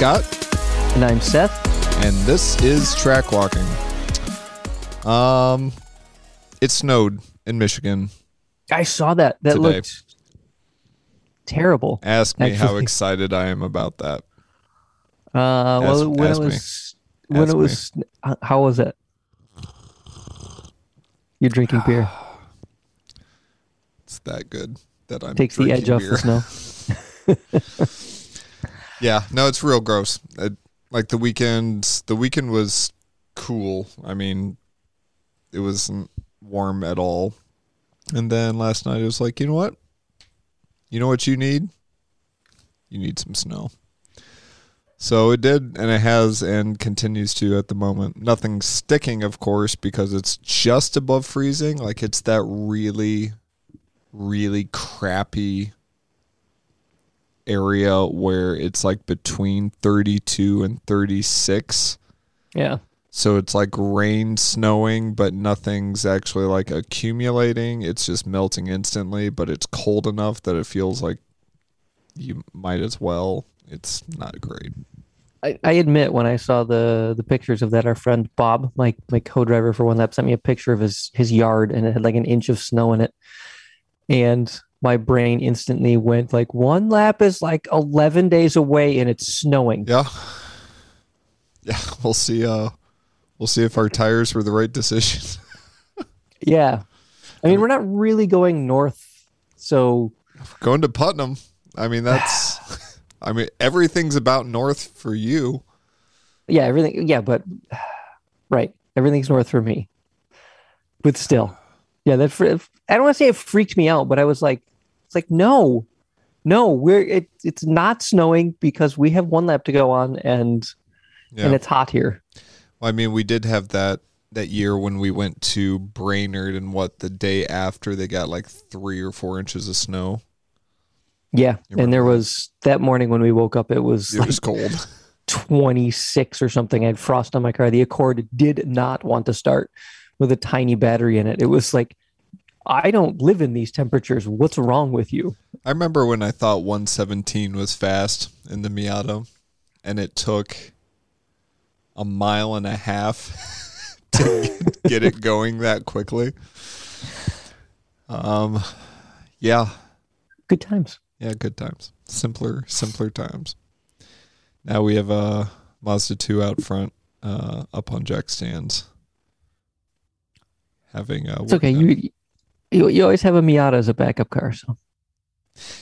Scott, And I'm Seth. and this is Track Walking. Um, it snowed in Michigan. I saw that. That Today. looked terrible. Ask me how excited I am about that. Uh, well, Ask- when ask it me. was, when Ask it was, h- how was it? You're drinking beer. It's that good that I'm Takes the edge off the snow. Yeah, no, it's real gross. It, like the weekend, the weekend was cool. I mean, it wasn't warm at all. And then last night it was like, you know what? You know what you need? You need some snow. So it did, and it has, and continues to at the moment. Nothing sticking, of course, because it's just above freezing. Like it's that really, really crappy area where it's like between 32 and 36. Yeah. So it's like rain snowing, but nothing's actually like accumulating. It's just melting instantly, but it's cold enough that it feels like you might as well. It's not great. I, I admit when I saw the the pictures of that, our friend Bob, my my co-driver for one lap, sent me a picture of his his yard and it had like an inch of snow in it. And my brain instantly went like one lap is like 11 days away and it's snowing. Yeah. Yeah, we'll see uh we'll see if our tires were the right decision. Yeah. I mean, we're not really going north. So, Going to Putnam. I mean, that's I mean, everything's about north for you. yeah, everything. Yeah, but right. Everything's north for me. But still. Yeah, that I don't want to say it freaked me out, but I was like it's like no. No, we're it, it's not snowing because we have one lap to go on and Yeah. and it's hot here. Well, I mean, we did have that that year when we went to Brainerd, and what the day after they got like three or four inches of snow. Yeah, and there that? was that morning when we woke up, it was It like was cold. 26 or something. I had frost on my car. The Accord did not want to start with a tiny battery in it. It was like, I don't live in these temperatures. What's wrong with you? I remember when I thought 117 was fast in the Miata, and it took a mile and a half to get it going that quickly. Um, yeah, Good times. Yeah, good times. Simpler, simpler times. Now we have a Mazda 2 out front, uh, up on jack stands. Having a. It's okay. You, you you always have a Miata as a backup car. So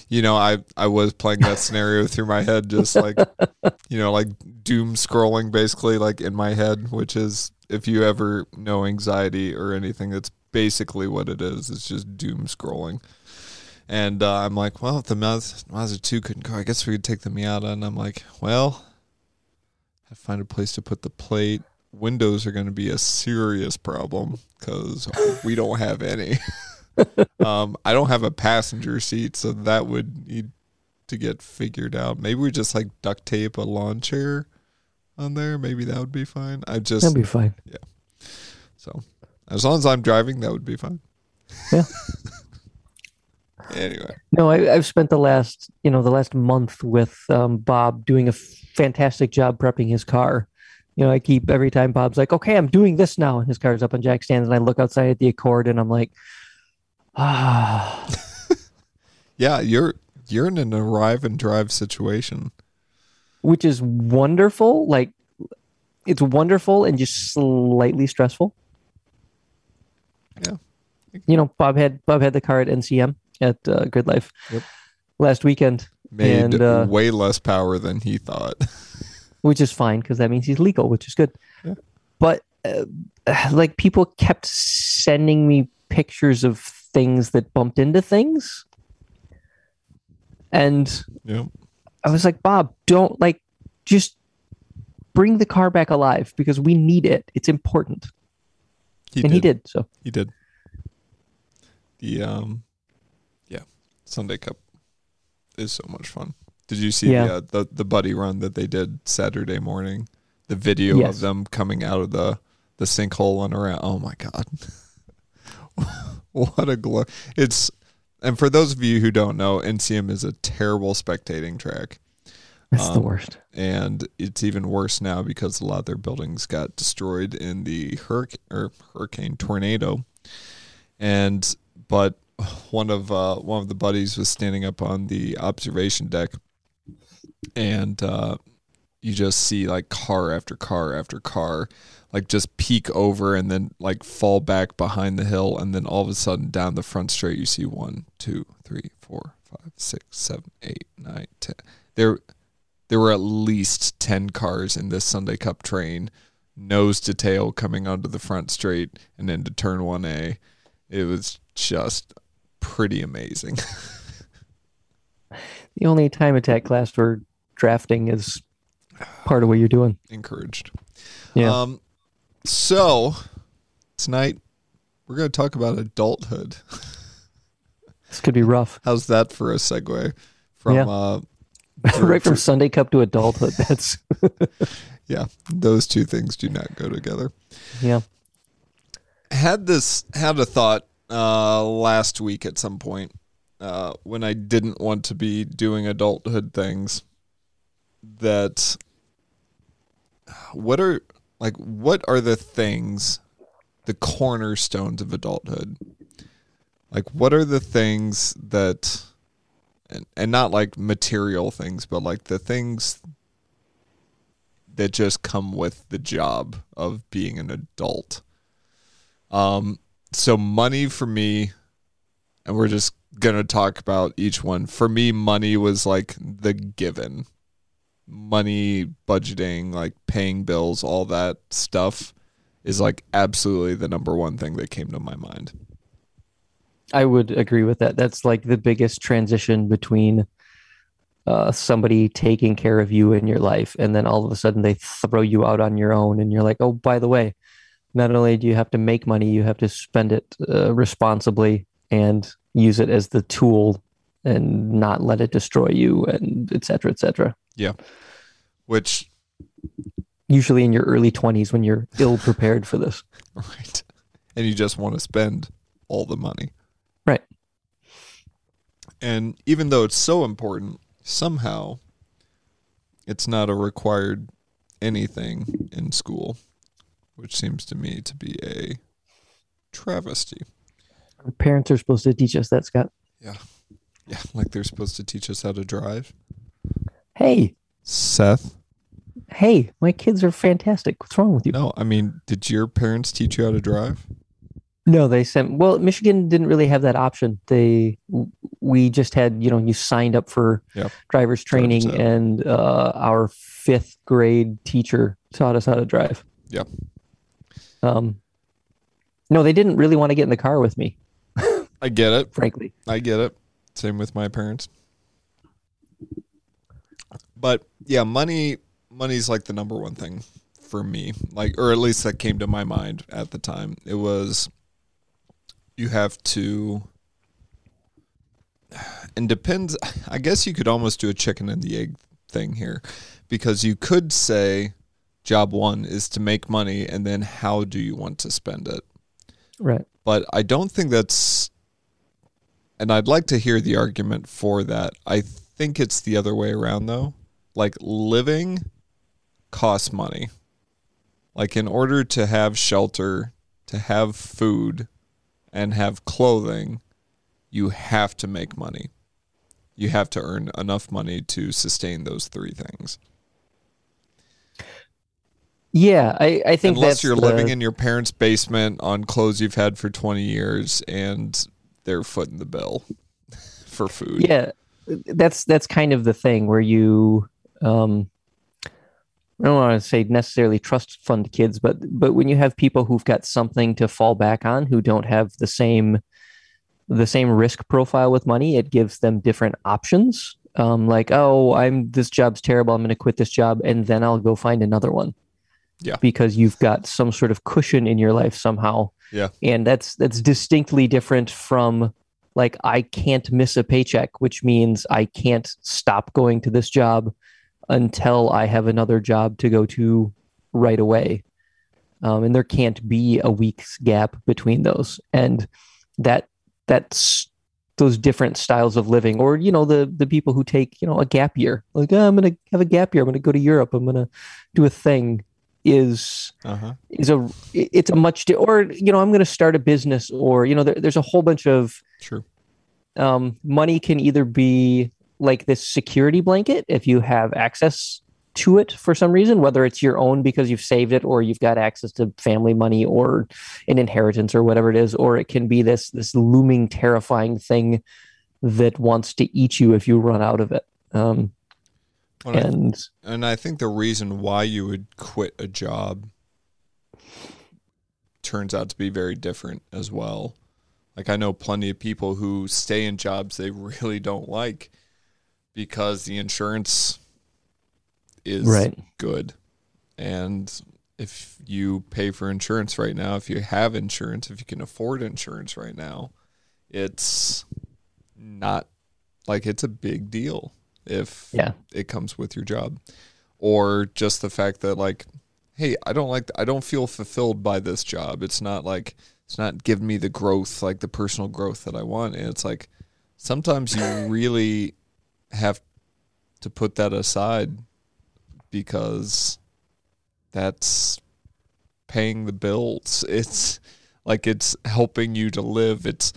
you know, I I was playing that scenario through my head, just like you know, like doom scrolling, basically, like in my head. Which is, if you ever know anxiety or anything, that's basically what it is. It's just doom scrolling. And uh, I'm like, well, if the Mazda, Mazda 2 couldn't go, I guess we could take the Miata. And I'm like, well, I find a place to put the plate. Windows are going to be a serious problem because we don't have any. um, I don't have a passenger seat, so that would need to get figured out. Maybe we just like duct tape a lawn chair on there. Maybe that would be fine. I just that'll be fine. Yeah. So as long as I'm driving, that would be fine. Yeah. anyway, No, I, I've spent the last you know the last month with um, Bob doing a fantastic job prepping his car. You know, I keep every time Bob's like, "Okay, I'm doing this now," and his car's up on jack stands, and I look outside at the Accord, and I'm like, "Ah." yeah, you're you're in an arrive and drive situation. which is wonderful. Like it's wonderful and just slightly stressful. Yeah. You know, Bob had Bob had the car at NCM at uh, Grid Life Yep. last weekend, Made And, uh, way less power than he thought. which is fine because that means he's legal, which is good. Yeah. But uh, like people kept sending me pictures of things that bumped into things, and yeah. I was like, Bob, don't like just bring the car back alive because we need it. It's important. He and did. he did. So He did. The um, yeah, Sunday Cup is so much fun. Did you see Yeah. the, uh, the the buddy run that they did Saturday morning? The video Yes. of them coming out of the the sinkhole and around. Oh my god, what a glow! It's and for those of you who don't know, NCM is a terrible spectating track. That's the Um, worst. and it's even worse now because a lot of their buildings got destroyed in the hurricane or hurricane tornado. And but one of uh, one of the buddies was standing up on the observation deck, and uh, you just see like car after car after car, like just peek over and then like fall back behind the hill, and then all of a sudden down the front straight you see one, two, three, four, five, six, seven, eight, nine, ten. There, there were at least 10 cars in this Sunday Cup train, nose to tail coming onto the front straight and into turn 1A. It was just pretty amazing. The only time attack class for drafting is part of what you're doing. Encouraged. Yeah. Um, so tonight we're going to talk about adulthood. This could be rough. How's that for a segue from Yeah. uh, right from Sunday Cup to adulthood. That's yeah, those two things do not go together. yeah. had this had a thought uh last week at some point uh when I didn't want to be doing adulthood things that what are like what are the things the cornerstones of adulthood like what are the things that and, and not like material things but like the things that just come with the job of being an adult um, so money for me, and we're just gonna talk about each one. For me, money was like the given. Money, budgeting, like paying bills, all that stuff is like absolutely the number one thing that came to my mind. I would agree with that. That's like the biggest transition between uh, somebody taking care of you in your life, and then all of a sudden they throw you out on your own, and you're like, oh, by the way, not only do you have to make money, you have to spend it uh, responsibly and use it as the tool, and not let it destroy you, and et cetera, et cetera. Which, Usually in your early 20s when you're ill prepared for this. right, and you just want to spend all the money, Right. And even though it's so important, somehow it's not a required anything in school, which seems to me to be a travesty. Our parents are supposed to teach us that, Scott. Yeah. Yeah, like they're supposed to teach us how to drive. Hey, Seth? hey, my kids are fantastic. What's wrong with you? No, I mean, did your parents teach you how to drive? No, they sent. Well, Michigan didn't really have that option. They, we just had, you know, you signed up for Yep. driver's training, Driver's ed. and uh, our fifth grade teacher taught us how to drive. Yep. Um, no, they didn't really want to get in the car with me, I get it. frankly. I get it. Same with my parents. But yeah, money money's like the number one thing for me. Like or at least that came to my mind at the time. It was you have to and depends I guess you could almost do a chicken and the egg thing here because you could say job 1 is to make money and then how do you want to spend it? Right. but I don't think that's and I'd like to hear the argument for that. I think it's the other way around though. Like living costs money. Like in order to have shelter, to have food and have clothing, you have to make money. You have to earn enough money to sustain those three things. Yeah, I, I think Unless you're the- living in your parents' basement on clothes you've had for 20 years and they're footing the bill for food. yeah that's that's kind of the thing where you um I don't want to say necessarily trust fund kids, but but when you have people who've got something to fall back on who don't have the same the same risk profile with money, it gives them different options. Um, like, oh, I'm this job's terrible. I'm going to quit this job, and then I'll go find another one. Yeah. because you've got some sort of cushion in your life somehow. Yeah. and that's that's distinctly different from like I can't miss a paycheck, which means I can't stop going to this job until I have another job to go to right away. Um, and there can't be a week's gap between those. And that that's those different styles of living or you know the the people who take you know a gap year like oh, i'm gonna have a gap year i'm gonna go to europe i'm gonna do a thing is Uh-huh. is a it's a much di- or you know i'm gonna start a business or you know there, there's a whole bunch of True. um, money can either be like this security blanket if you have access to it for some reason, whether it's your own because you've saved it or you've got access to family money or an inheritance or whatever it is, or it can be this this looming terrifying thing that wants to eat you if you run out of it. Um, Well, I- and and I think the reason why you would quit a job turns out to be very different as well. Like I know plenty of people who stay in jobs they really don't like because the insurance is right, good. And if you pay for insurance right now, if you have insurance, if you can afford insurance right now, it's not like it's a big deal if Yeah. it comes with your job. Or just the fact that like, hey, I don't like I don't feel fulfilled by this job. It's not like it's not giving me the growth, like the personal growth that I want. And it's like sometimes you really have to put that aside because that's paying the bills. It's like it's helping you to live. It's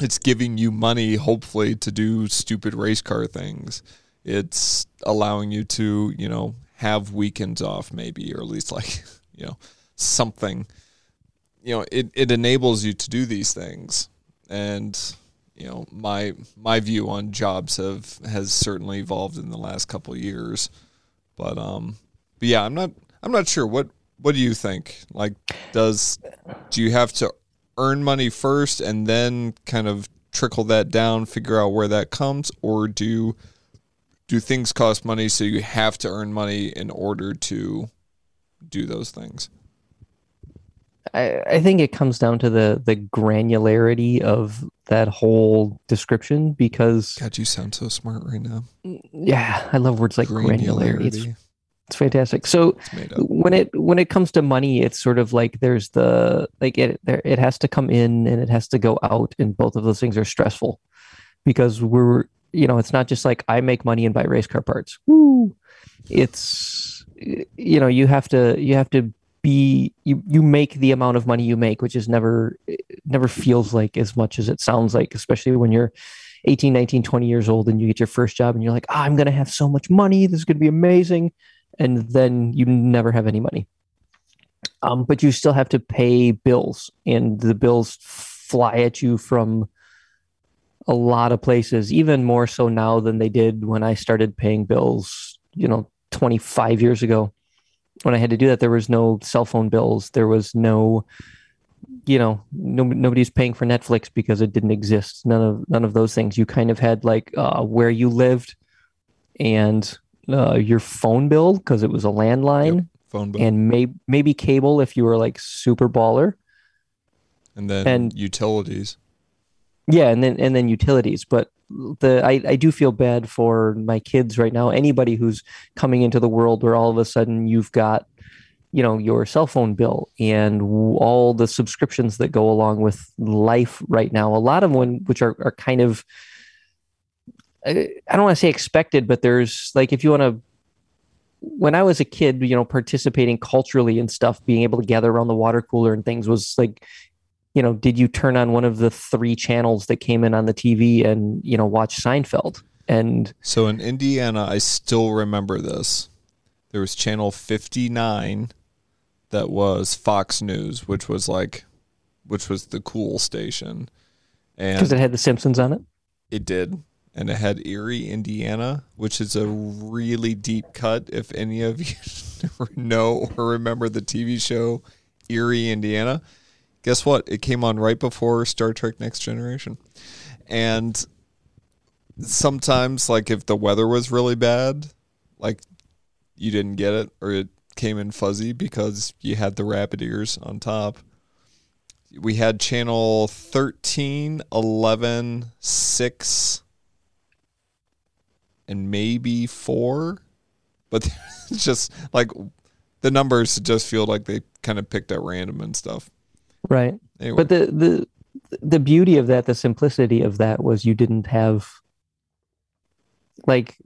it's giving you money hopefully to do stupid race car things. It's allowing you to, you know, have weekends off maybe or at least like, you know, something. You know, it, it enables you to do these things. And you know, my my view on jobs have has certainly evolved in the last couple years. But um but yeah, I'm not I'm not sure what what do you think? Like does do you have to earn money first and then kind of trickle that down, figure out where that comes or do do things cost money so you have to earn money in order to do those things? I, I think it comes down to the the granularity of that whole description because God, you sound so smart right now. Mm, yeah, I love words like granularity. It's, Granularity. it's fantastic. So It's when it when it comes to money it's sort of like there's the like it there it has to come in and it has to go out and both of those things are stressful because we're you know it's not just like i make money and buy race car parts Woo! it's you know you have to you have to be you you make the amount of money you make which is never never feels like as much as it sounds like especially when you're 18 19 20 years old and you get your first job and you're like oh, i'm going to have so much money this is going to be amazing and then you never have any money. Um, but you still have to pay bills, and the bills fly at you from a lot of places, even more so now than they did when I started paying bills, you know, 25 years ago. When I had to do that, there was no cell phone bills. There was no, you know, no, nobody's paying for Netflix because it didn't exist. None of none of those things. You kind of had like uh, where you lived, and uh, your phone bill because it was a landline, Phone bill. and may- maybe cable if you were like super baller. and then and- utilities. Yeah, and then and then utilities. But the I, I do feel bad for my kids right now. Anybody who's coming into the world where all of a sudden you've got, you know, your cell phone bill and all the subscriptions that go along with life right now. A lot of them, which are are kind of, I I don't want to say expected, but there's like if you want to. When I was a kid, you know, participating culturally and stuff, being able to gather around the water cooler and things was like you know, did you turn on one of the three channels that came in on the TV and, you know, watch Seinfeld? And So in Indiana, I still remember this. There was channel 59 that was Fox News, which was like which was the cool station. And because it had The Simpsons on it. it did. And it had Erie, Indiana, which is a really deep cut if any of you know or remember the TV show Erie, Indiana. Guess what? It came on right before Star Trek Next Generation. And sometimes like if the weather was really bad, like you didn't get it or it came in fuzzy because you had the rapid ears on top. We had channel 13, 11, 6 and maybe 4, but just like the numbers just feel like they kind of picked at random and stuff. Right. Anyway, But the, the, the beauty of that, the simplicity of that was you didn't have like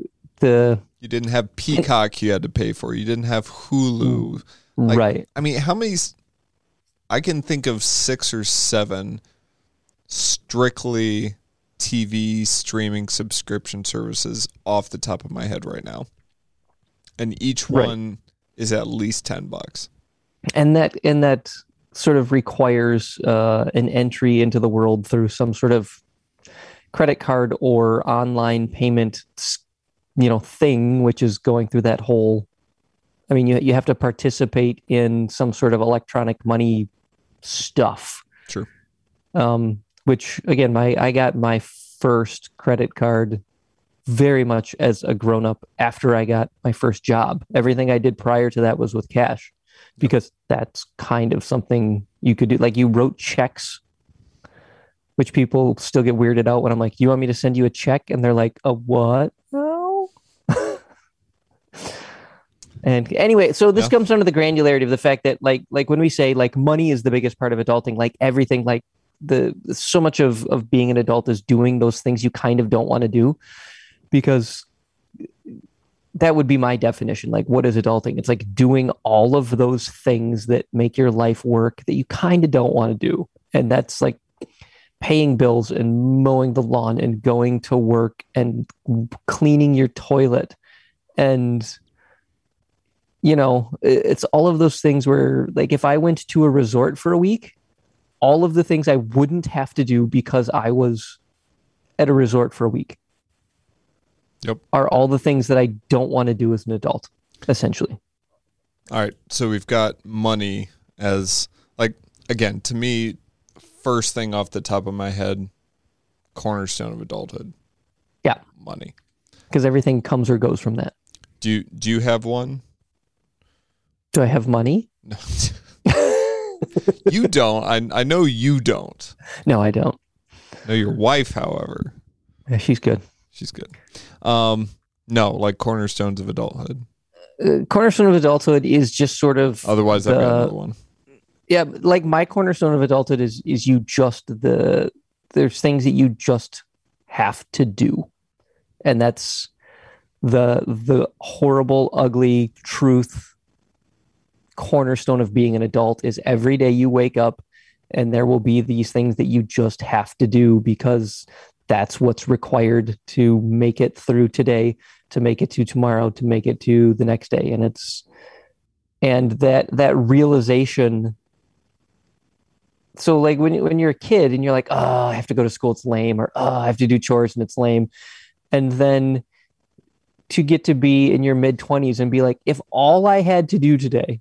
the You didn't have Peacock you had to pay for. You didn't have Hulu. Mm. Like- right. I mean, how many? I can think of six or seven strictly TV streaming subscription services off the top of my head right now, and each Right. one is at least ten bucks. and that and that sort of requires uh, an entry into the world through some sort of credit card or online payment you know thing which is going through that whole i mean you, you have to participate in some sort of electronic money stuff. True. um, which again my i got my first credit card very much as a grown up after i got my first job. Everything i did prior to that was with cash because that's kind of something you could do. Like you wrote checks, which people still get weirded out when I'm like, "You want me to send you a check?" And they're like, "A what?" No. and anyway, so this Yeah. comes under the granularity of the fact that, like, like when we say like money is the biggest part of adulting, like everything, like the so much of of being an adult is doing those things you kind of don't want to do because that would be my definition. Like, what is adulting? It's like doing all of those things that make your life work that you kind of don't want to do. And that's like paying bills and mowing the lawn and going to work and cleaning your toilet. And, you know, it's all of those things where, like, if I went to a resort for a week, all of the things I wouldn't have to do because I was at a resort for a week Yep. are all the things that I don't want to do as an adult, essentially. All right, so we've got money as like again to me, first thing off the top of my head, cornerstone of adulthood. Yeah. money. Because everything comes or goes from that. Do you do you have one? Do I have money? No. you don't. I I know you don't. No, I don't. know your wife, however, Yeah, she's good. She's good. Um, no, like cornerstones of adulthood. Uh, cornerstone of adulthood is just sort of Otherwise, I've got another one. yeah, like my cornerstone of adulthood is is you just the there's things that you just have to do, and that's the the horrible, ugly truth. Cornerstone of being an adult is every day you wake up, and there will be these things that you just have to do because that's what's required to make it through today, to make it to tomorrow, to make it to the next day, and it's and that that realization so like when when you're a kid and you're like oh i have to go to school it's lame or oh i have to do chores and it's lame. And then to get to be in your mid 20s and be like if all i had to do today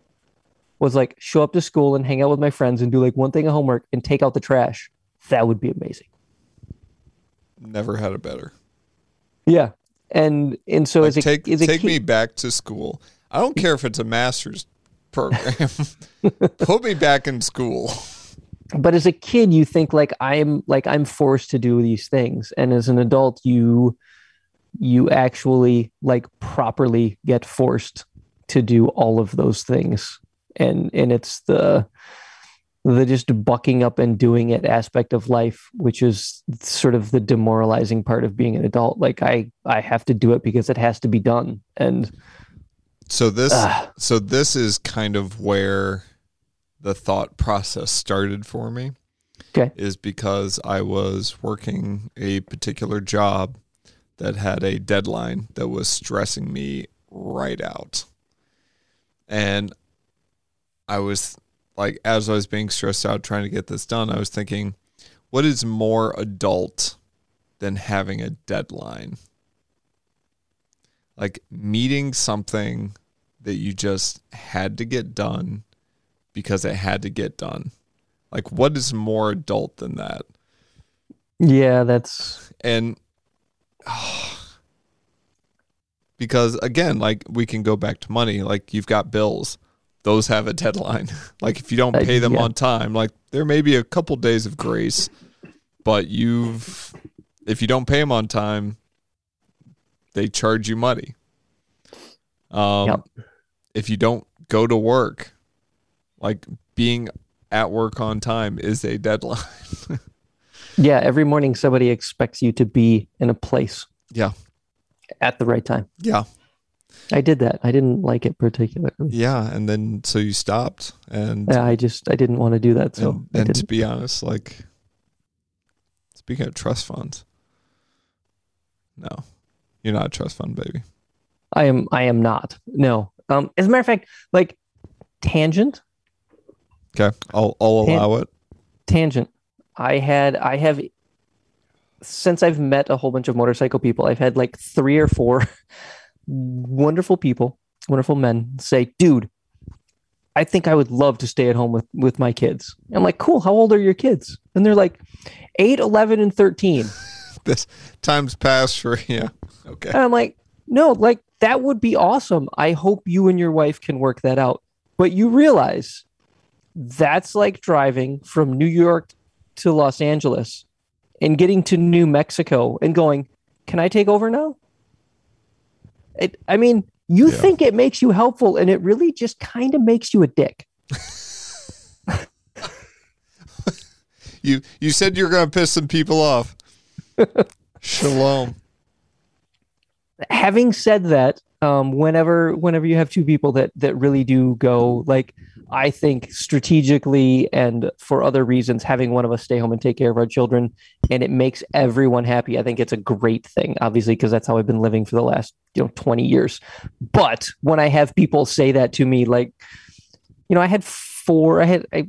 was like show up to school and hang out with my friends and do like one thing of homework and take out the trash that would be amazing Never had it better. yeah and and so Like, as a take as a take kid, me back to school. I don't care if it's a master's program. Put me back in school. but as a kid you think like i'm like i'm forced to do these things and as an adult you you actually like properly get forced to do all of those things and and it's the the just bucking up and doing it aspect of life which is sort of the demoralizing part of being an adult like i i have to do it because it has to be done and So this ah, so this is kind of where the thought process started for me. Okay. Is because I was working a particular job that had a deadline that was stressing me right out. And I was like as I was being stressed out trying to get this done, I was thinking, what is more adult than having a deadline? Like meeting something that you just had to get done because it had to get done. Like, what is more adult than that? yeah that's And because again, like we can go back to money, like you've got bills, those have a deadline. like, if you don't pay them yeah. on time, like there may be a couple days of grace, but you've, if you don't pay them on time, they charge you money. Um, Yep. if you don't go to work, like being at work on time is a deadline. Yeah, every morning somebody expects you to be in a place. Yeah. At the right time. Yeah. I did that. I didn't like it particularly. Yeah, and then so you stopped, and Yeah, I just I didn't want to do that. So and, and to be honest, like speaking of trust funds, no, you're not a trust fund baby. I am I am not. No. Um as a matter of fact, like tangent, Okay, I'll I'll And- allow it. tangent. I had I have since I've met a whole bunch of motorcycle people, I've had like three or four wonderful people, wonderful men say, "Dude, I think I would love to stay at home with with my kids." I'm like, "Cool. How old are your kids?" And they're like 8, 11 and 13. This time's passed for yeah. Okay. And I'm like, "No, like that would be awesome. I hope you and your wife can work that out." But you realize that's like driving from New York to Los Angeles and getting to New Mexico and going, "Can I take over now?" It, I mean, you Yeah. think it makes you helpful, and it really just kind of makes you a dick. You you said you're gonna piss some people off. Shalom. having said that, um, whenever whenever you have two people that that really do go like, I think strategically and for other reasons, having one of us stay home and take care of our children, and it makes everyone happy. I think it's a great thing, obviously, because that's how I've been living for the last you know twenty years. But when I have people say that to me, like, you know, I had four, I had I,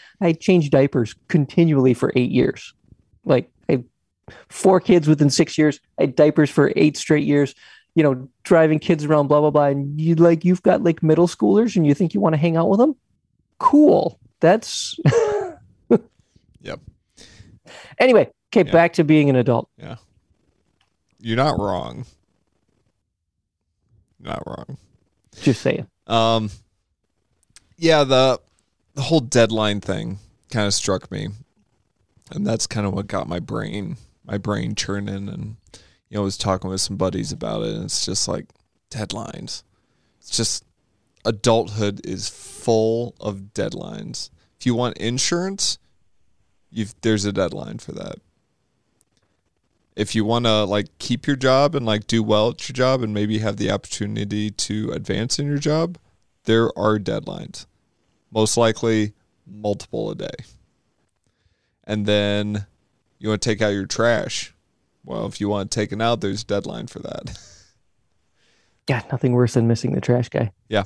I changed diapers continually for eight years, like I four kids within six years. I had diapers for eight straight years. You know, driving kids around, blah blah blah. And you like you've got like middle schoolers, and you think you want to hang out with them? Cool. That's Yep. anyway. Okay, Yeah. back to being an adult. Yeah. You're not wrong. Not wrong. Just saying. Um, yeah, the the whole deadline thing kind of struck me, and that's kind of what got my brain my brain churning. And you know, I was talking with some buddies about it, and it's just like deadlines. It's just adulthood is full of deadlines. If you want insurance, you've there's a deadline for that. If you want to like keep your job and like do well at your job and maybe have the opportunity to advance in your job, there are deadlines. Most likely multiple a day. And then you want to take out your trash. Well, if you want it taken out, there's a deadline for that. God, nothing worse than missing the trash guy. Yeah.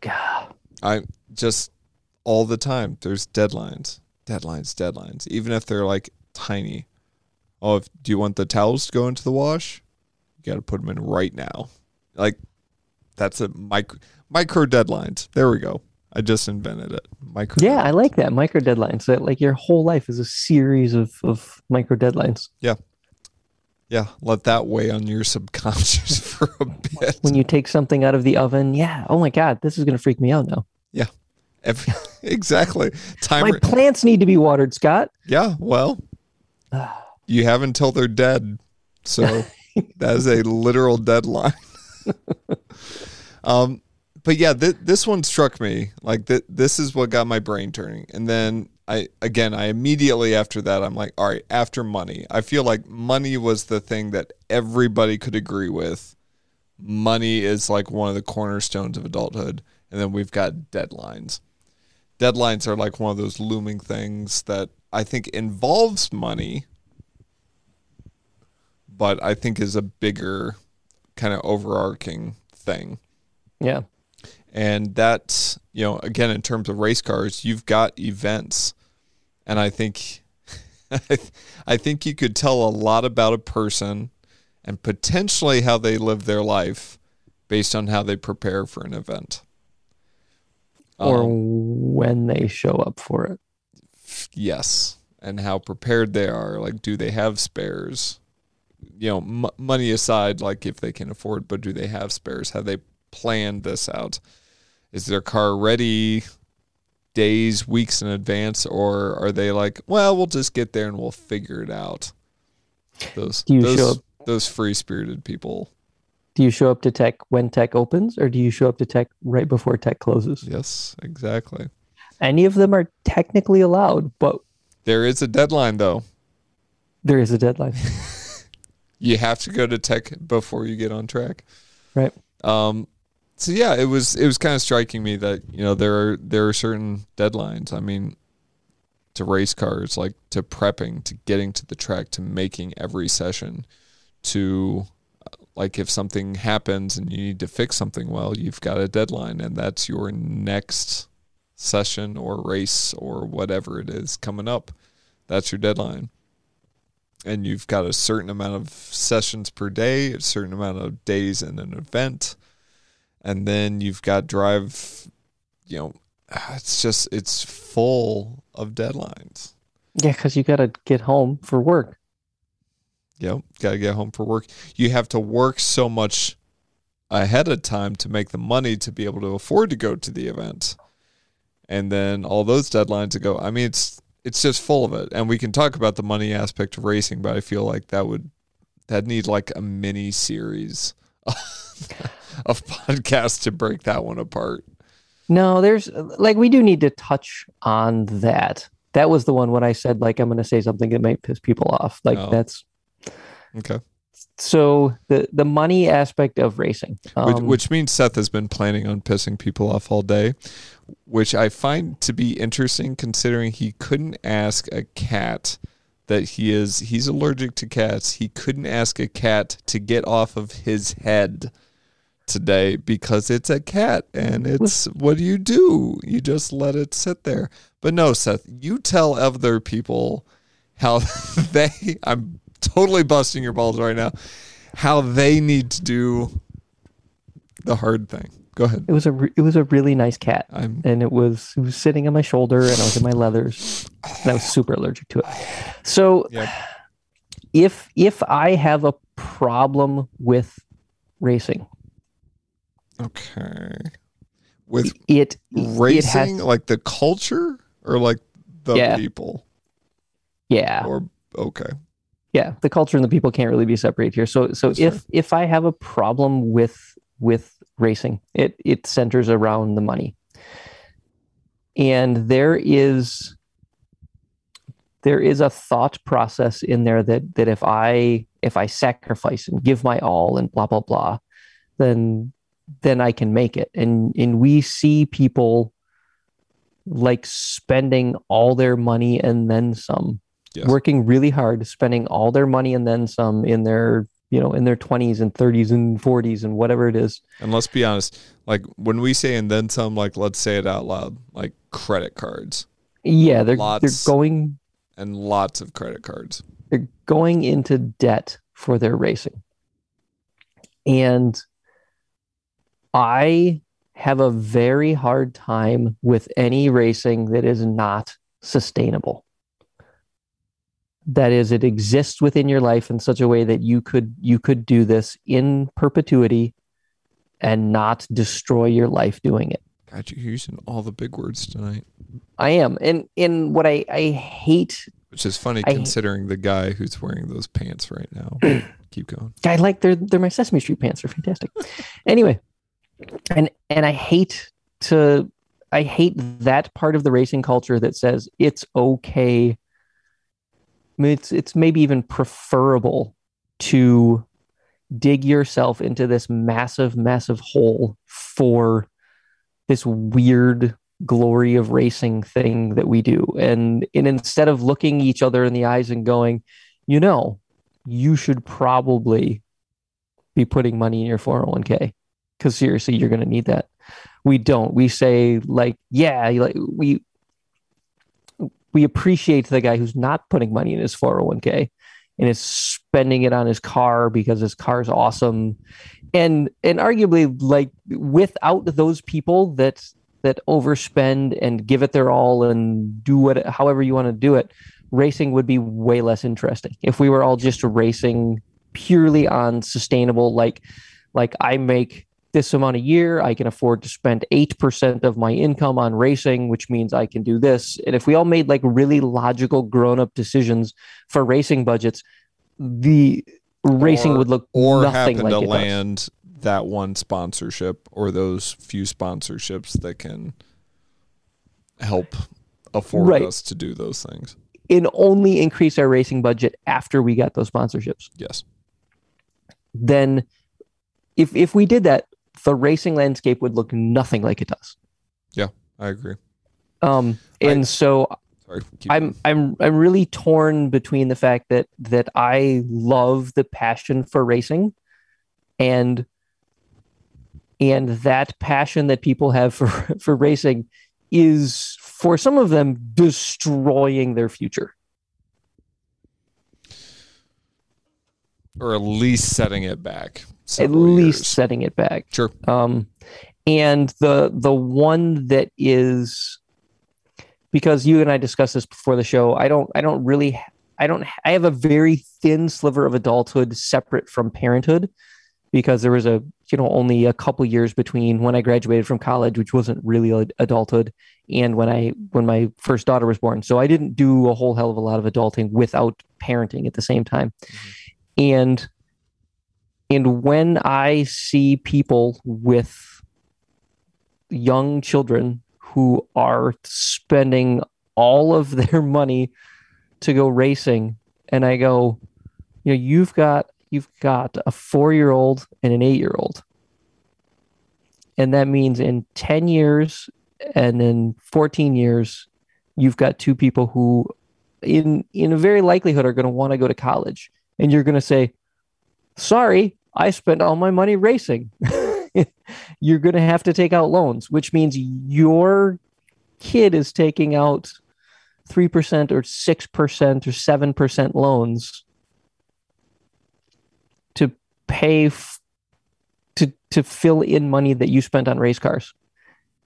God. I just all the time there's deadlines. Deadlines, deadlines. Even if they're like tiny. Oh, if do you want the towels to go into the wash? You got to put them in right now. Like that's a micro micro deadlines. There we go. I just invented it. Micro. Yeah, I like that micro deadlines. That like your whole life is a series of of micro deadlines. Yeah, let that weigh on your subconscious for a bit. When you take something out of the oven, yeah. Oh my God, this is gonna freak me out now. Every, exactly. Timer. My plants need to be watered, Scott. yeah. Well, you have until they're dead. So that is a literal deadline. um, but yeah, th- this one struck me like th- this is what got my brain turning. And then I again, I immediately after that, I'm like, all right, after money, I feel like money was the thing that everybody could agree with. Money is like one of the cornerstones of adulthood, and then we've got deadlines. Deadlines are like one of those looming things that I think involves money, but I think is a bigger kind of overarching thing. Yeah. And that's, you know, again, in terms of race cars, you've got events. And I think, I think you could tell a lot about a person and potentially how they live their life based on how they prepare for an event. Or Um, when they show up for it. yes. And how prepared they are. Like, do they have spares? You know, m- money aside, like if they can afford, but do they have spares? Have they planned this out? Is their car ready days, weeks in advance, or are they like, well, we'll just get there and we'll figure it out? Those Do you those, show up- those free spirited people. Do you show up to tech when tech opens, or do you show up to tech right before tech closes? Yes, exactly. Any of them are technically allowed, but There is a deadline though. There is a deadline. you have to go to tech before you get on track. Right. Um, so yeah, it was it was kind of striking me that you know there are there are certain deadlines. I mean, to race cars, like to prepping, to getting to the track, to making every session, to uh, like if something happens and you need to fix something well, you've got a deadline, and that's your next session or race or whatever it is coming up. That's your deadline and you've got a certain amount of sessions per day, a certain amount of days in an event, and then you've got drive. You know, ah, it's just it's full of deadlines. Yeah, because you got to get home for work. Yep, got to get home for work. You have to work so much ahead of time to make the money to be able to afford to go to the event. And then all those deadlines to go. I mean, it's it's just full of it. And we can talk about the money aspect of racing, but I feel like that would that need like a mini series of podcasts to break that one apart. No, there's like we do need to touch on that. That was the one when I said like I'm going to say something that might piss people off. Like Oh. that's Okay. so the the money aspect of racing. which, Um, which means Seth has been planning on pissing people off all day, which I find to be interesting considering he couldn't ask a cat that he is he's allergic to cats. He couldn't ask a cat to get off of his head today because it's a cat and mm-hmm. it's what do you do? You just let it sit there. But no, Seth, you tell other people how they I'm totally busting your balls right now. How they need to do the hard thing. Go ahead. it was a re- it was a really nice cat. I'm and it was it was sitting on my shoulder and I was in my leathers and I was super allergic to it. So if if I have a problem with racing, okay. With it it racing, has like the culture or like the Yeah. people? yeah Or okay. yeah the culture and the people can't really be separated here. So so That's if fair. if I have a problem with with racing, it it centers around the money, and there is there is a thought process in there that that if I if I sacrifice and give my all and blah blah blah, then then I can make it. And and we see people like spending all their money and then some, Yes. working really hard, spending all their money and then some in their you know in their 20s and 30s and 40s and whatever it is. And let's be honest, like when we say and then some, like let's say it out loud, like credit cards Yeah, they're Lots. they're going and lots of credit cards. they're going into debt for their racing. And I have a very hard time with any racing that is not sustainable. That is, it exists within your life in such a way that you could you could do this in perpetuity and not destroy your life doing it. God, you're using all the big words tonight. I am. And in what I, I hate Which is funny I- considering the guy who's wearing those pants right now. Keep going. I like they're they're my Sesame Street pants. They're fantastic. anyway, and and I hate to I hate that part of the racing culture that says it's okay. I mean, it's it's maybe even preferable to dig yourself into this massive, massive hole for this weird glory of racing thing that we do. And and instead of looking each other in the eyes and going, you know, you should probably be putting money in your 401k because seriously you're going to need that. We don't. We say like yeah like we we appreciate the guy who's not putting money in his 401k and is spending it on his car because his car's awesome. And and arguably like without those people that that overspend and give it their all and do what however you want to do it racing would be way less interesting. If we were all just racing purely on sustainable like like i make this amount a year i can afford to spend 8% of my income on racing which means i can do this and if we all made like really logical grown-up decisions for racing budgets the racing Or- would look Or nothing happen like to it does. land that one sponsorship or those few sponsorships that can help afford Right. us to do those things. and only increase our racing budget after we got those sponsorships. Yes. Then if if we did that, the racing landscape would look nothing like it does. Yeah, I agree. Um, and I- so Sorry. I'm going. I'm I'm really torn between the fact that that I love the passion for racing and and that passion that people have for for racing is for some of them destroying their future. or at least setting it back. At least years. setting it back. Sure. Um, and the the one that is because you and I discussed this before the show. I don't I don't really I don't I have a very thin sliver of adulthood separate from parenthood because there was a you know only a couple years between when I graduated from college, which wasn't really adulthood, and when I when my first daughter was born. So I didn't do a whole hell of a lot of adulting without parenting at the same time. And and when I see people with young children who are spending all of their money to go racing, and I go, you know, you've got you've got a four year old and an eight year old. And that means in 10 years and in 14 years, you've got two people who in in a very likelihood are going to want to go to college. And you're going to say, sorry, I spent all my money racing. you're going to have to take out loans, which means your kid is taking out 3% or 6% or 7% loans to pay f- to to fill in money that you spent on race cars.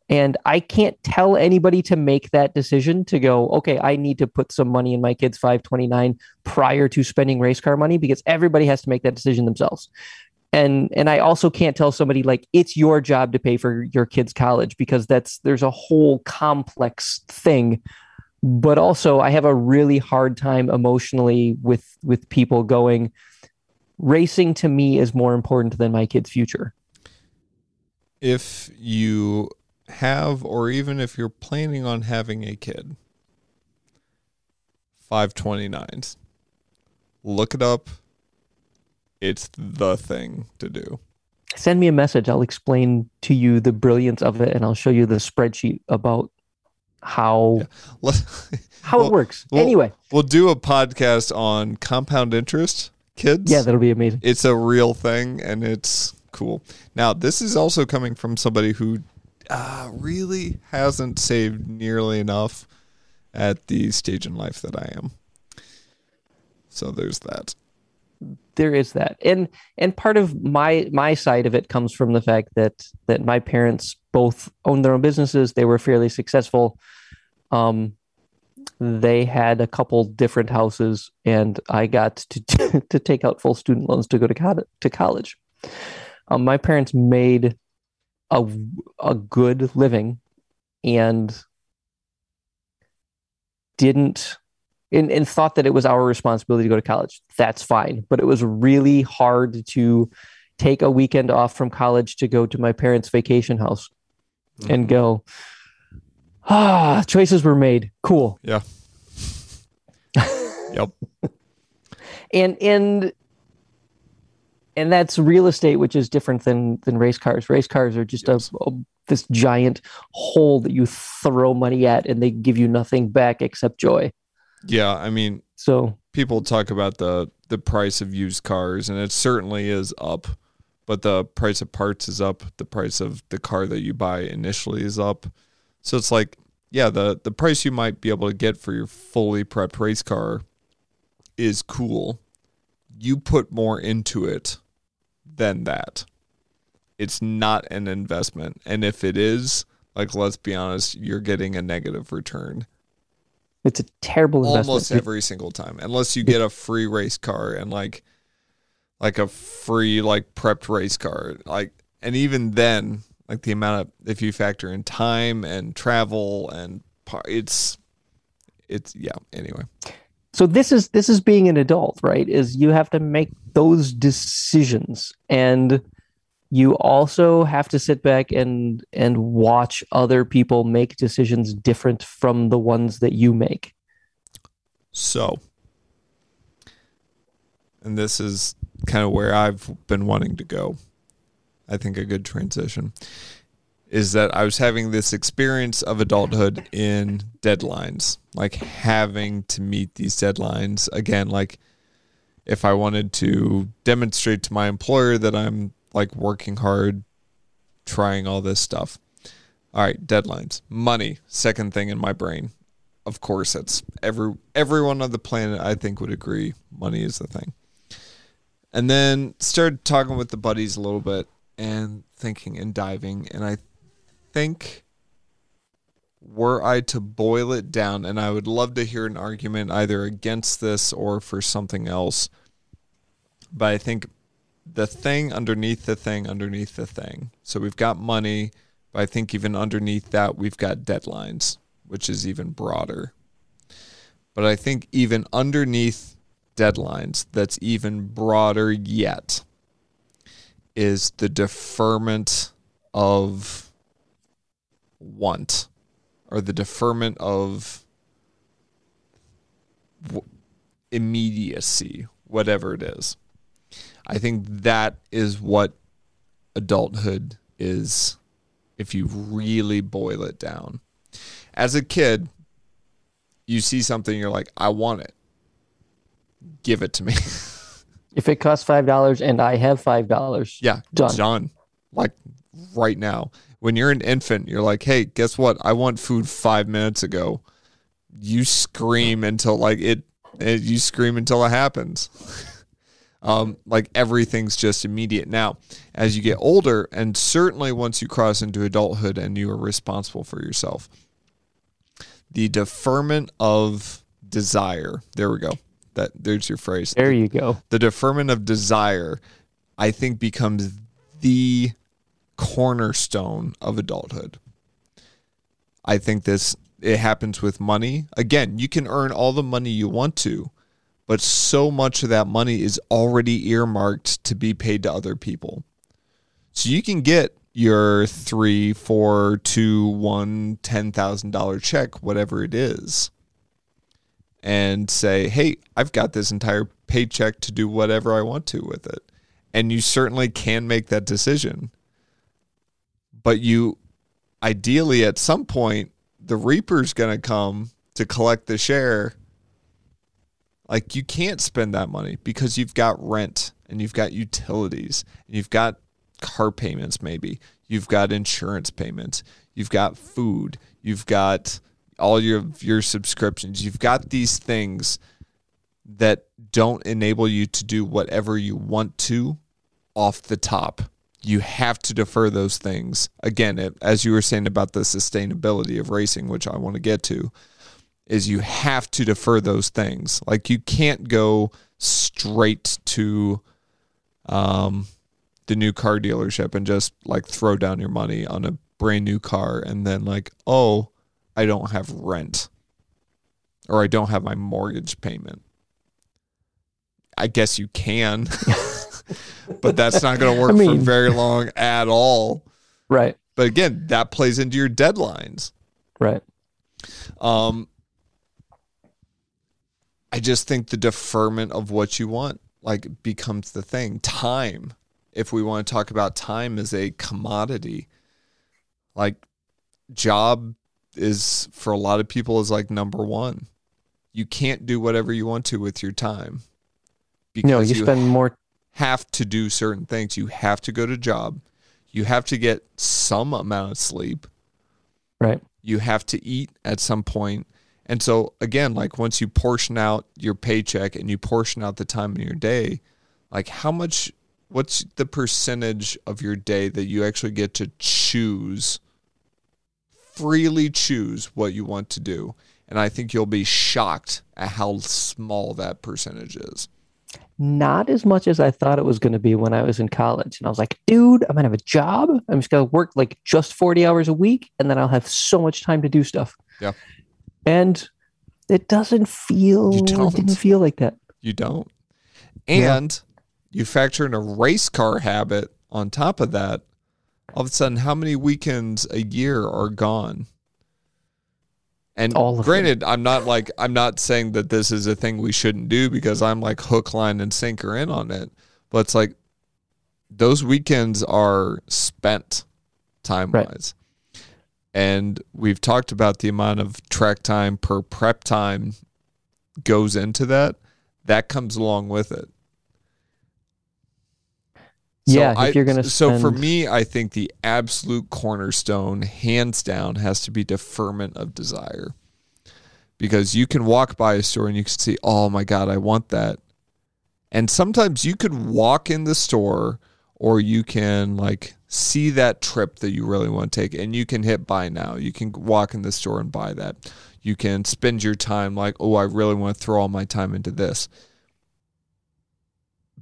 And I can't tell anybody to make that decision to go, okay, I need to put some money in my kid's 529 prior to spending race car money because everybody has to make that decision themselves. And and I also can't tell somebody like it's your job to pay for your kid's college because that's there's a whole complex thing. But also I have a really hard time emotionally with with people going racing to me is more important than my kid's future. if you have or even if you're planning on having a kid 529s look it up it's the thing to do Send me a message. I'll explain to you the brilliance of it and I'll show you the spreadsheet about how Yeah. How Well- it works. well- anyway, we'll do a podcast on compound interest kids yeah, that'll be amazing. it's a real thing and it's cool now this is also coming from somebody who uh, really hasn't saved nearly enough at the stage in life that i am. So there's that. There is that. And and part of my my side of it comes from the fact that that my parents both owned their own businesses. They were fairly successful. Um they had a couple different houses and i got to to take out full student loans to go to, co- to college. Um, my parents made a a good living and didn't and, and thought that it was our responsibility to go to college. That's fine. But it was really hard to take a weekend off from college to go to my parents' vacation house and go, ah, choices were made. Cool. yeah yep And and and that's real estate, which is different than than race cars. Race cars are just Yes. a, a this giant hole that you throw money at and they give you nothing back except joy. yeah i mean So people talk about the the price of used cars and it certainly is up but the price of parts is up the price of the car that you buy initially is up so it's like yeah the the price you might be able to get for your fully prepped race car is cool you put more into it than that. It's not an investment. And if it is like let's be honest you're getting a negative return. It's a terrible investment. almost every single time unless you get a free race car and like like a free like prepped race car. Like and even then like the amount of if you factor in time and travel and par- it's it's yeah anyway. So this is this is being an adult right? Is you have to make those decisions and you also have to sit back and and watch other people make decisions different from the ones that you make So, and this is kind of where I've been wanting to go. I think a good transition is that I was having this experience of adulthood in deadlines, like having to meet these deadlines again. Like, if I wanted to demonstrate to my employer that I'm like working hard, trying all this stuff. All right, deadlines, money, second thing in my brain. Of course, it's every everyone on the planet I think would agree money is the thing. And then started talking with the buddies a little bit and thinking and diving and I think were I to boil it down, and I would love to hear an argument either against this or for something else, but I think the thing underneath the thing underneath the thing. So we've got money, but I think even underneath that, we've got deadlines, which is even broader. But I think even underneath deadlines, that's even broader yet, is the deferment of want or the deferment of w- immediacy, whatever it is. I think that is what adulthood is if you really boil it down. As a kid, you see something, you're like, I want it. Give it to me. If it costs five dollars and I have five dollars, yeah, Done. Done. Like right now. When you're an infant, you're like, hey, guess what? I want food five minutes ago. You scream until like it, it you scream until it happens. um, like everything's just immediate. Now, as you get older, and certainly once you cross into adulthood and you are responsible for yourself, the deferment of desire. There we go. That there's your phrase. there you go. The deferment of desire, I think, becomes the cornerstone of adulthood. I think this it happens with money. Again, you can earn all the money you want to, but so much of that money is already earmarked to be paid to other people. So you can get your three, four, two, one, ten thousand dollar check, whatever it is, and say, Hey, I've got this entire paycheck to do whatever I want to with it. And you certainly can make that decision. But you ideally at some point the reaper's going to come to collect the share. Like you can't spend that money because you've got rent and you've got utilities and you've got car payments maybe. You've got insurance payments. You've got food. You've got all your your subscriptions. You've got these things that don't enable you to do whatever you want to off the top you have to defer those things. Again, it, as you were saying about the sustainability of racing, which I want to get to, is you have to defer those things. Like you can't go straight to um, the new car dealership and just like throw down your money on a brand new car and then like, oh, I don't have rent or I don't have my mortgage payment. I guess you can. but that's not going to work I mean- for very long at all. Right. But again, that plays into your deadlines. Right. Um, I just think the deferment of what you want like becomes the thing. Time, if we want to talk about time as a commodity, like job is for a lot of people is like number one. You can't do whatever you want to with your time No, you spend more. Have to do certain things. You have to go to job. You have to get some amount of sleep. Right. You have to eat at some point. And so again, like once you portion out your paycheck and you portion out the time in your day, like how much what's the percentage of your day that you actually get to choose freely choose what you want to do? And I think you'll be shocked at how small that percentage is. Not as much as I thought it was going to be when I was in college. And I was like, dude, I'm going to have a job. I'm just going to work like just 40 hours a week and then I'll have so much time to do stuff. Yeah. And it doesn't feel, You it don't. didn't feel like that. You don't. Yeah. And you factor in a race car habit on top of that. All of a sudden, how many weekends a year are gone? And All granted, I'm not like I'm not saying that this is a thing we shouldn't do because I'm like hook, line, and sinker in on it. But it's like those weekends are spent time wise. And we've talked about the amount of track time per prep time goes into that. That comes along with it. Yeah, if I, you're gonna so for me, I think the absolute cornerstone, hands down, has to be deferment of desire, because you can walk by a store and you can see, oh my god, I want that, and sometimes you could walk in the store or you can like see that trip that you really want to take and you can hit buy now. You can walk in the store and buy that. You can spend your time like, oh, I really want to throw all my time into this.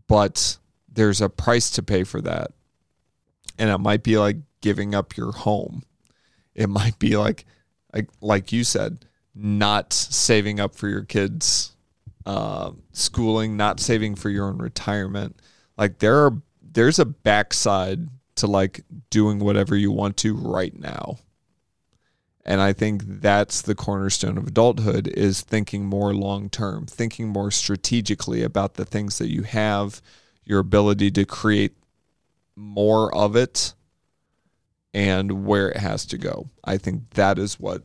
But there's a price to pay for that. And it might be like giving up your home. It might be like like like you said, not saving up for your kids uh, schooling, not saving for your own retirement. Like there are there's a backside to like doing whatever you want to right now. And I think that's the cornerstone of adulthood is thinking more long term, thinking more strategically about the things that you have, your ability to create more of it and where it has to go. I think that is what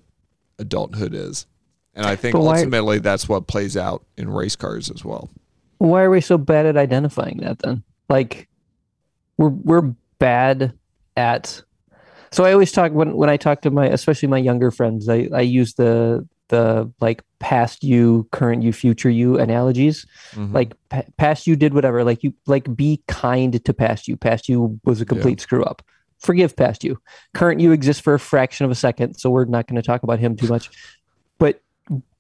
adulthood is. And I think why- ultimately that's what plays out in race cars as well. Why are we so bad at identifying that then? Like we're we're bad at so I always talk when when I talk to my especially my younger friends, I, I use the the like past you, current you, future you analogies. Mhm. Like pa- past you did whatever, like you like be kind to past you. Past you was a complete screw up. Forgive past you. Current you exists for a fraction of a second, so we're not going to talk about him too much. But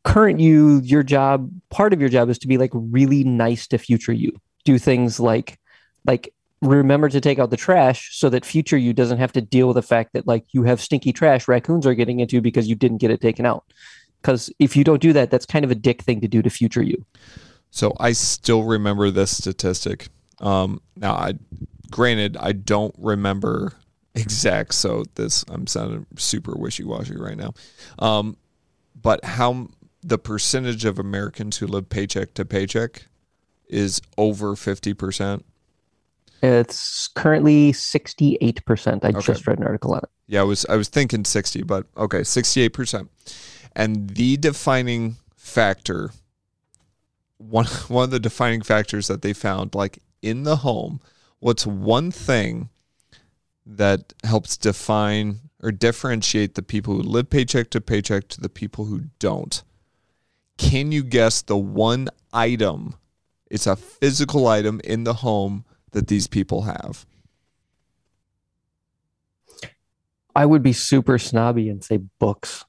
current you, your job, part of your job is to be like really nice to future you. Do things like like remember to take out the trash so that future you doesn't have to deal with the fact that like you have stinky trash raccoons are getting into because you didn't get it taken out. Because if you don't do that, that's kind of a dick thing to do to future you. So I still remember this statistic. Um, now, I granted I don't remember exact. So this I'm sounding super wishy washy right now. Um, but how the percentage of Americans who live paycheck to paycheck is over fifty percent. It's currently 68%. I Okay. just read an article on it. Yeah, I was I was thinking sixty, but okay, sixty eight percent. And the defining factor, one one of the defining factors that they found, like in the home, what's one thing that helps define or differentiate the people who live paycheck to paycheck to the people who don't? Can you guess the one item? It's a physical item in the home that these people have. I would be super snobby and say books.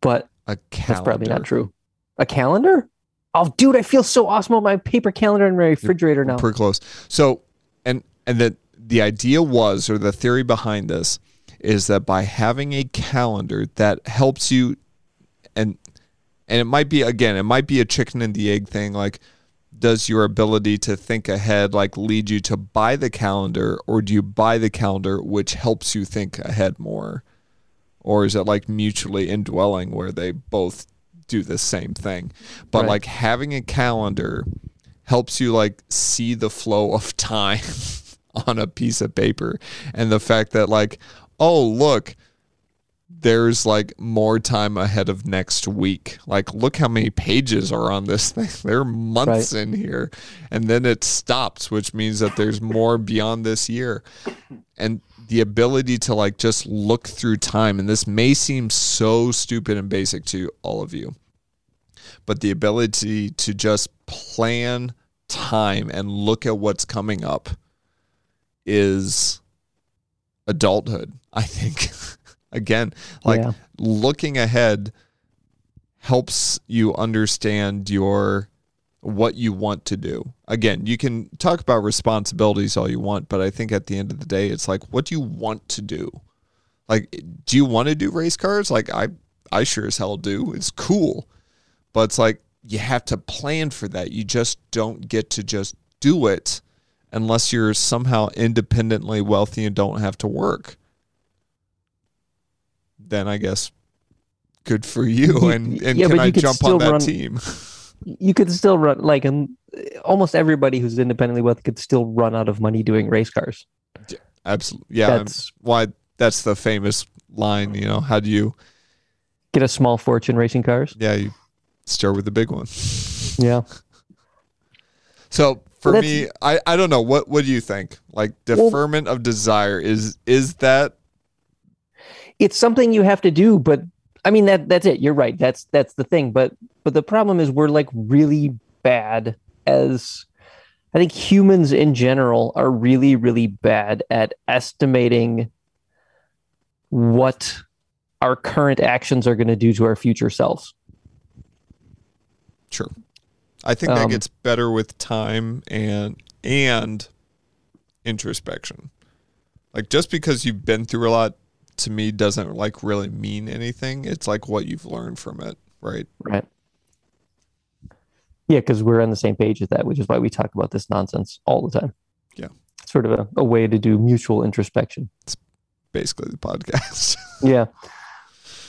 But that's probably not true. A calendar? Oh, dude, I feel so awesome on my paper calendar in my refrigerator now. Pretty close. So, and and the the idea was, or the theory behind this, is that by having a calendar that helps you, and and it might be again, it might be a chicken and the egg thing. Like, does your ability to think ahead like lead you to buy the calendar, or do you buy the calendar which helps you think ahead more, or is it like mutually indwelling where they both do the same thing? But Right. like having a calendar helps you like see the flow of time on a piece of paper and the fact that like oh look there's like more time ahead of next week. Like look how many pages are on this thing. There are months in here and then it stops which means that there's more beyond this year. And the ability to like just look through time and this may seem so stupid and basic to all of you but the ability to just plan time and look at what's coming up is adulthood i think again like Yeah. looking ahead helps you understand your what you want to do again you can talk about responsibilities all you want but i think at the end of the day it's like what do you want to do like do you want to do race cars like i i sure as hell do it's cool but it's like you have to plan for that. You just don't get to just do it unless you're somehow independently wealthy and don't have to work. Then I guess good for you. And and yeah, can I jump on that run- team? You could still run like and almost everybody who's independently wealthy could still run out of money doing race cars. Absolutely. Yeah. That's why that's the famous line, you know, how do you get a small fortune racing cars. yeah, you start with the big one. Yeah. So for Well, me, I, I don't know. What what do you think? Like Well- deferment of desire is is that it's something you have to do but i mean that that's it you're right that's that's the thing but but the problem is we're like really bad as i think humans in general are really really bad at estimating what our current actions are going to do to our future selves Sure. I think that Um, gets better with time and and introspection. Like just because you've been through a lot to me doesn't like really mean anything. It's like what you've learned from it, right? right yeah because we're on the same page with that which is why we talk about this nonsense all the time Yeah. sort of a, a way to do mutual introspection It's Basically the podcast. yeah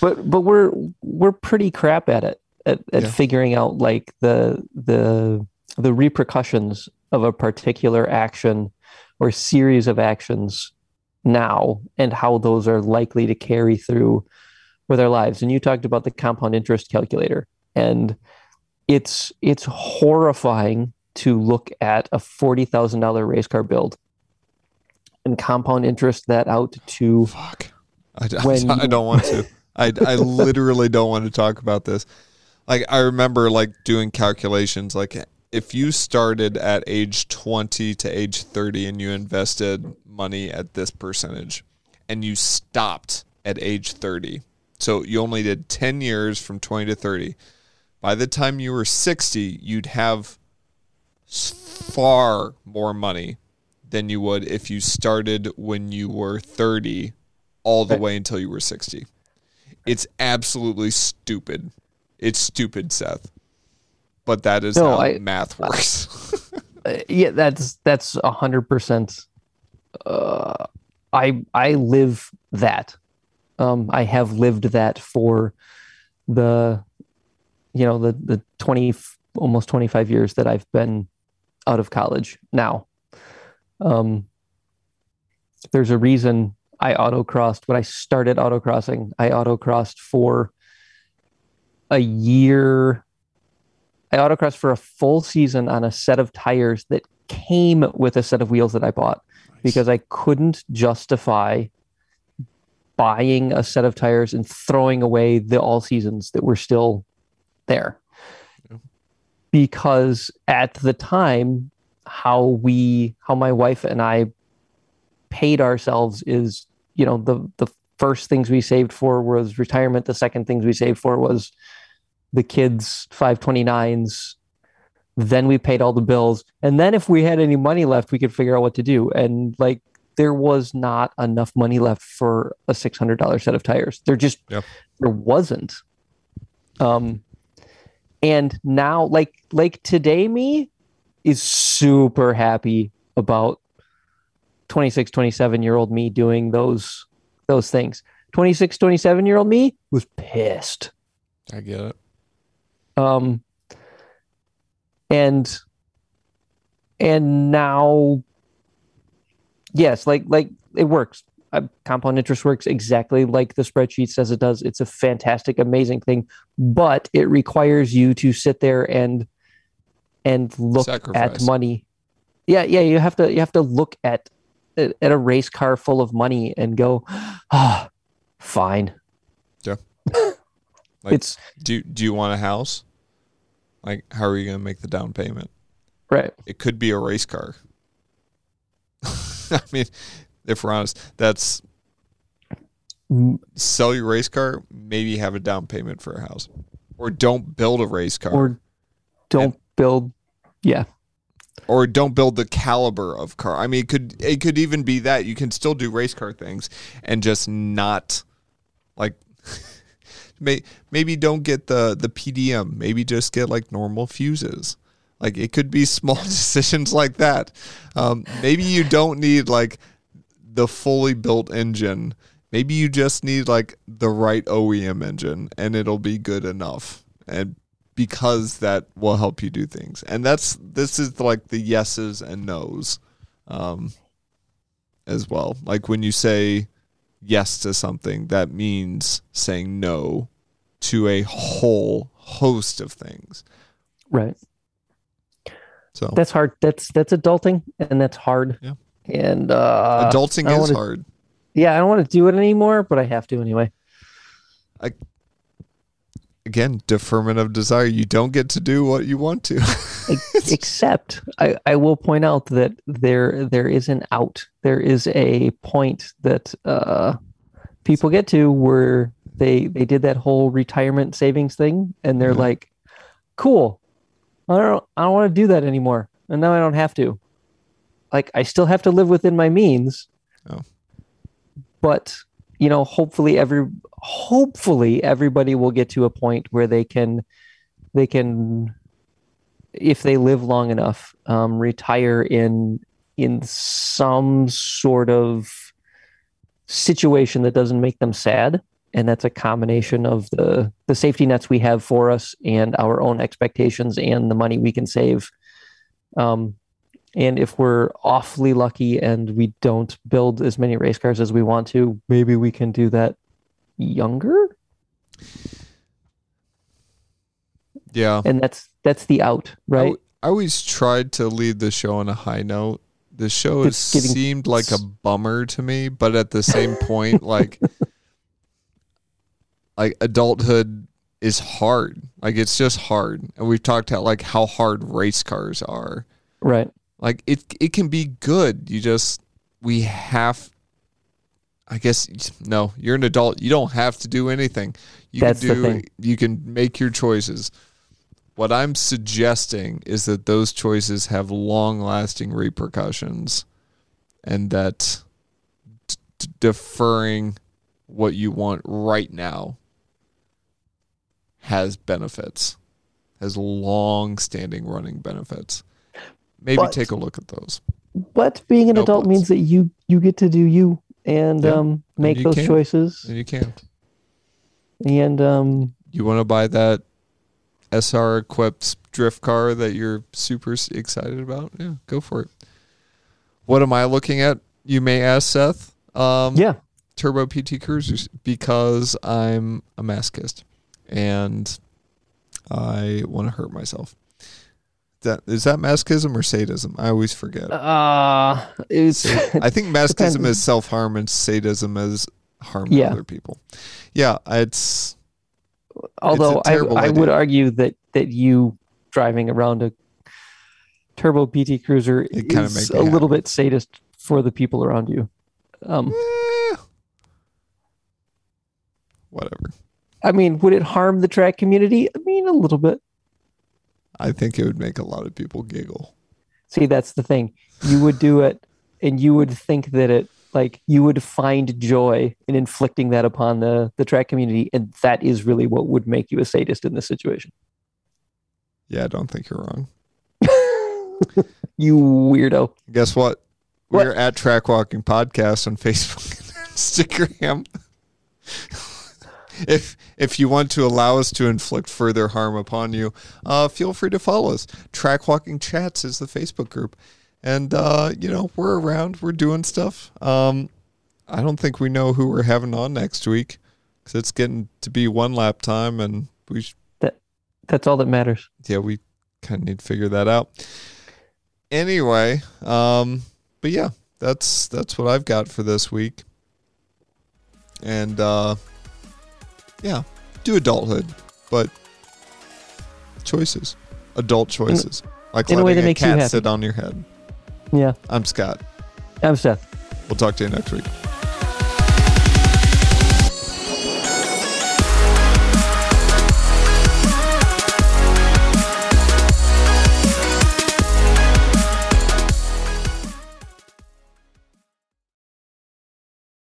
but but we're we're pretty crap at it at, at Yeah. figuring out like the the the repercussions of a particular action or series of actions now and how those are likely to carry through with our lives and you talked about the compound interest calculator and it's it's horrifying to look at a $40,000 race car build and compound interest that out to Fuck. I, When I don't want to. I, I literally don't want to talk about this. Like I remember like doing calculations like if you started at age 20 to age 30 and you invested money at this percentage and you stopped at age 30. So you only did 10 years from 20 to 30. By the time you were 60, you'd have far more money than you would if you started when you were 30 all the way until you were 60. It's absolutely stupid. It's stupid, Seth. But that is No, how I- math works. Uh, yeah that's that's a hundred percent uh i i live that. Um i have lived that for the you know the the 20 almost 25 years that i've been out of college now. Um there's a reason i autocrossed. When i started autocrossing i autocrossed for a year I autocrossed for a full season on a set of tires that came with a set of wheels that I bought because I couldn't justify buying a set of tires and throwing away the all seasons that were still there. Yeah. Because at the time, how we, how my wife and I paid ourselves is, you know, the the first things we saved for was retirement. The second things we saved for was the kids 529s then we paid all the bills. And then if we had any money left we could figure out what to do. And like there was not enough money left for a $600 set of tires. There just there wasn't. Um and now like like today me is super happy about 26 27 year old me doing those those things. 26 27 year old me was pissed. I get it. Um and and now yes like like it works. Uh, compound interest works exactly like the spreadsheet says it does. It's a fantastic amazing thing but it requires you to sit there and and look at money. Yeah yeah you have to you have to look at at a race car full of money and go ah fine. Yeah. Like- it's Do do you want a house? Like how are you going to make the down payment? right It could be a race car. I mean, if we're honest, that's sell your race car, maybe have a down payment for a house. Or don't build a race car. or don't build yeah or don't build the caliber of car. I mean, it could it could even be that you can still do race car things and just not like may, maybe don't get the the PDM. Maybe just get like normal fuses. Like it could be small decisions like that. Um, maybe you don't need like the fully built engine maybe you just need like the right OEM engine and it'll be good enough. And because that will help you do things. And that's this is like the yeses and nos um as well. Like when you say yes to something, that means saying no to a whole host of things. Right. So That's hard. That's that's adulting, and that's hard. Yeah. And uh, adulting is wanna- hard. Yeah, I don't want to do it anymore, but I have to anyway. I again, deferment of desire. You don't get to do what you want to. Ex- Except, I, I will point out that there there is an out. There is a point that uh, people get to where they they did that whole retirement savings thing, and they're Mhm. like, "Cool, I don't I don't want to do that anymore, and now I don't have to." Like, I still have to live within my means. Oh. But you know, hopefully every hopefully everybody will get to a point where they can they can if they live long enough um, retire in in some sort of situation that doesn't make them sad. And that's a combination of the the safety nets we have for us and our own expectations and the money we can save. Um, and if we're awfully lucky and we don't build as many race cars as we want to maybe we can do that younger? Yeah. and that's that's the out I right w- I always tried to lead the show on a high note. The show has getting- seemed like a bummer to me, but at the same point, like like adulthood is hard. Like it's just hard. And we've talked about like how hard race cars are. right Like it it can be good. You just we have I guess no, you're an adult. You don't have to do anything. You That's can the do thing. you can make your choices. What I'm suggesting is that those choices have long-lasting repercussions and that d- deferring what you want right now has benefits. Has long-standing running benefits. Maybe But- take a look at those. But being an No adult buts. means that you you get to do you and Yeah, um, make you those can. choices. And you can't. And um, You want to buy that SR equipped drift car that you're super excited about? Yeah, go for it. What am I looking at? You may ask Seth. Um, yeah, Turbo PT Cruisers because I'm a masochist and I want to hurt myself. That is that masochism or sadism? I always forget. uh, it's I think masochism is self harm and sadism is harm Yeah. other people. Yeah, it's although I I would argue that that you driving around a turbo PT Cruiser It is a little bit sadist for the people around you. Um, eh, whatever. I mean, would it harm the track community? I mean, a little bit. I think it would make a lot of people giggle. See, that's the thing. You would do it, and you would think that it like you would find joy in inflicting that upon the the track community, and that is really what would make you a sadist in this situation. Yeah, I don't think you're wrong. you weirdo. Guess what? What? We're at Track Walking Podcast on Facebook and Instagram. if if you want to allow us to inflict further harm upon you, uh, feel free to follow us. Track Walking Chats is the Facebook group, and uh, you know we're around. We're doing stuff. Um, I don't think we know who we're having on next week because it's getting to be one lap time, and we sh- That's all that matters. yeah, we kind of need to figure that out. Anyway, um, but yeah, that's that's what I've got for this week. And uh, yeah, do adulthood, but choices, adult choices, like in a way letting that a you cat sit on your head. Yeah, I'm Scott. I'm Seth. We'll talk to you next week.